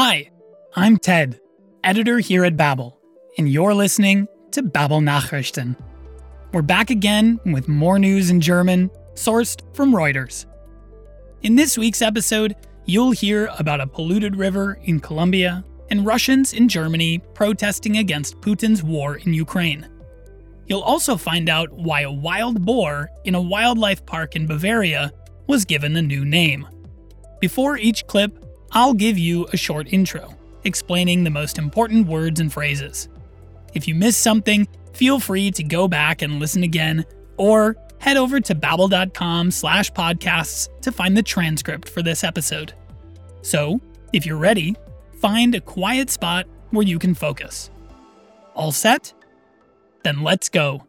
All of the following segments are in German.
Hi, I'm Ted, editor here at Babel, and you're listening to Babel Nachrichten. We're back again with more news in German, sourced from Reuters. In this week's episode, you'll hear about a polluted river in Colombia and Russians in Germany protesting against Putin's war in Ukraine. You'll also find out why a wild boar in a wildlife park in Bavaria was given a new name. Before each clip, I'll give you a short intro, explaining the most important words and phrases. If you missed something, feel free to go back and listen again, or head over to babbel.com slash podcasts to find the transcript for this episode. So, if you're ready, find a quiet spot where you can focus. All set? Then let's go.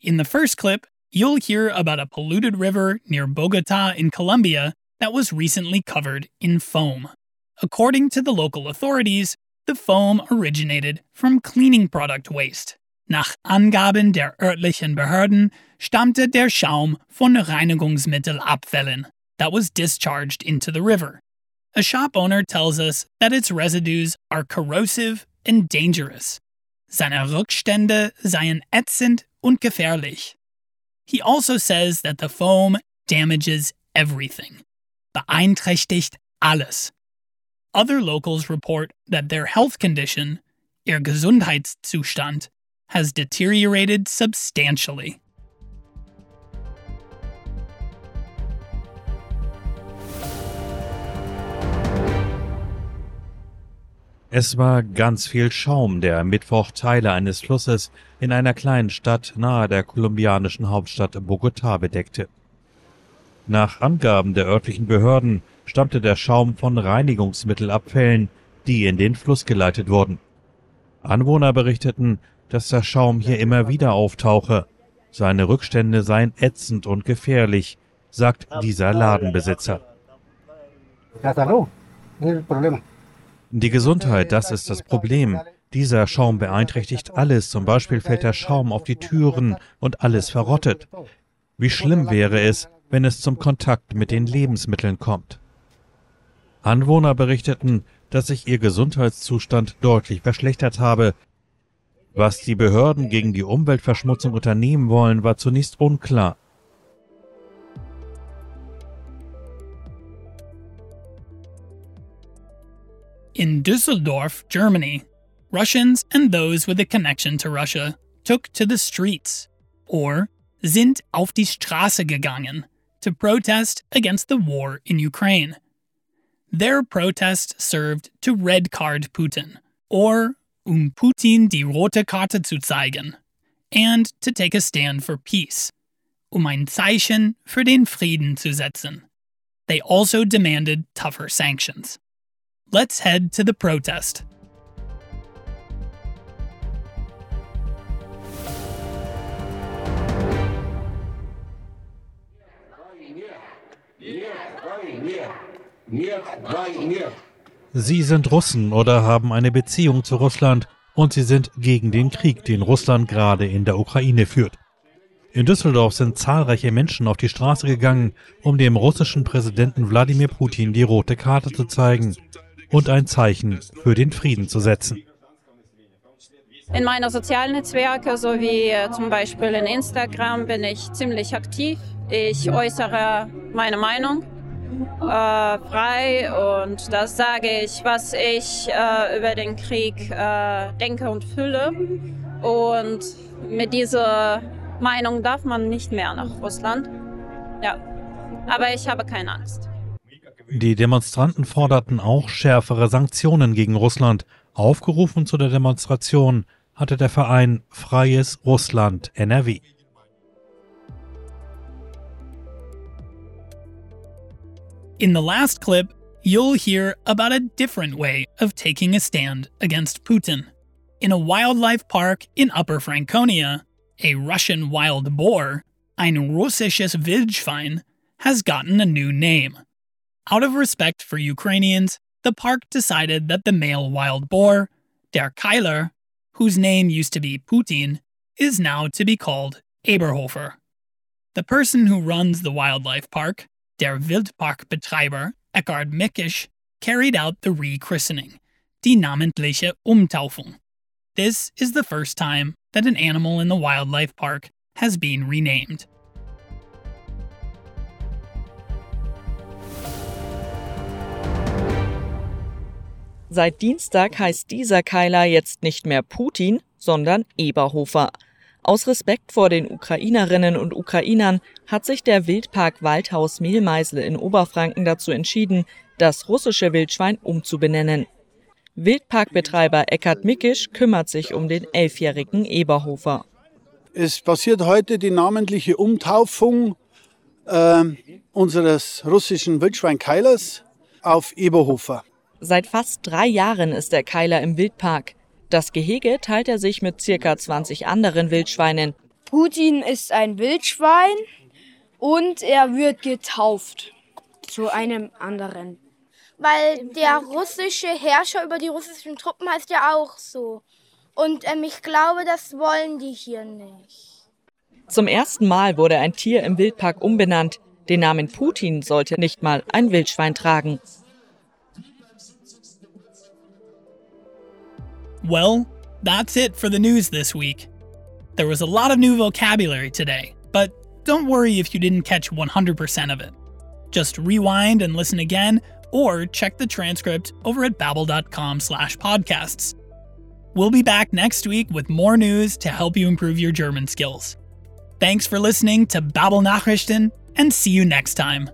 In the first clip, you'll hear about a polluted river near Bogota in Colombia that was recently covered in foam. According to the local authorities, the foam originated from cleaning product waste. Nach Angaben der örtlichen Behörden stammte der Schaum von Reinigungsmittelabfällen that was discharged into the river. A shop owner tells us that its residues are corrosive and dangerous. Seine Rückstände seien ätzend und gefährlich. He also says that the foam damages everything, beeinträchtigt alles. Other locals report that their health condition, ihr Gesundheitszustand, has deteriorated substantially. Es war ganz viel Schaum, der Mittwoch Teile eines Flusses in einer kleinen Stadt nahe der kolumbianischen Hauptstadt Bogotá bedeckte. Nach Angaben der örtlichen Behörden stammte der Schaum von Reinigungsmittelabfällen, die in den Fluss geleitet wurden. Anwohner berichteten, dass der Schaum hier immer wieder auftauche. Seine Rückstände seien ätzend und gefährlich, sagt dieser Ladenbesitzer. Die Gesundheit, das ist das Problem. Dieser Schaum beeinträchtigt alles, zum Beispiel fällt der Schaum auf die Türen und alles verrottet. Wie schlimm wäre es, wenn es zum Kontakt mit den Lebensmitteln kommt. Anwohner berichteten, dass sich ihr Gesundheitszustand deutlich verschlechtert habe. Was die Behörden gegen die Umweltverschmutzung unternehmen wollen, war zunächst unklar. In Düsseldorf, Germany, Russians and those with a connection to Russia took to the streets, or sind auf die Straße gegangen, to protest against the war in Ukraine. Their protest served to red card Putin, or um Putin die rote Karte zu zeigen, and to take a stand for peace, um ein Zeichen für den Frieden zu setzen. They also demanded tougher sanctions. Let's head to the protest. Sie sind Russen oder haben eine Beziehung zu Russland und sie sind gegen den Krieg, den Russland gerade in der Ukraine führt. In Düsseldorf sind zahlreiche Menschen auf die Straße gegangen, um dem russischen Präsidenten Wladimir Putin die rote Karte zu zeigen und ein Zeichen für den Frieden zu setzen. In meinen sozialen Netzwerken, so wie äh, zum Beispiel in Instagram, bin ich ziemlich aktiv. Ich äußere meine Meinung äh, frei und das sage ich, was ich äh, über den Krieg äh, denke und fühle. Und mit dieser Meinung darf man nicht mehr nach Russland. Ja, aber ich habe keine Angst. Die Demonstranten forderten auch schärfere Sanktionen gegen Russland. Aufgerufen zu der Demonstration hatte der Verein Freies Russland NRW. In the last clip, you'll hear about a different way of taking a stand against Putin. In a wildlife park in Upper Franconia, a Russian wild boar, ein russisches Wildschwein, has gotten a new name. Out of respect for Ukrainians, the park decided that the male wild boar, der Keiler, whose name used to be Putin, is now to be called Eberhofer. The person who runs the wildlife park, Der Wildparkbetreiber Eckhard Mickisch carried out the rechristening, die namentliche Umtaufung. This is the first time that an animal in the wildlife park has been renamed. Seit Dienstag heißt dieser Keiler jetzt nicht mehr Putin, sondern Eberhofer. Aus Respekt vor den Ukrainerinnen und Ukrainern hat sich der Wildpark Waldhaus Mehlmeisel in Oberfranken dazu entschieden, das russische Wildschwein umzubenennen. Wildparkbetreiber Eckhard Mickisch kümmert sich um den elfjährigen Eberhofer. Es passiert heute die namentliche Umtaufung äh, unseres russischen Wildschweinkeilers auf Eberhofer. Seit fast drei Jahren ist der Keiler im Wildpark. Das Gehege teilt er sich mit circa 20 anderen Wildschweinen. Putin ist ein Wildschwein und er wird getauft zu einem anderen. Weil der russische Herrscher über die russischen Truppen heißt ja auch so. Und ähm, ich glaube, das wollen die hier nicht. Zum ersten Mal wurde ein Tier im Wildpark umbenannt. Den Namen Putin sollte nicht mal ein Wildschwein tragen. Well, that's it for the news this week. There was a lot of new vocabulary today, but don't worry if you didn't catch 100% of it. Just rewind and listen again, or check the transcript over at babbel.com slash podcasts. We'll be back next week with more news to help you improve your German skills. Thanks for listening to Babbel Nachrichten, and see you next time.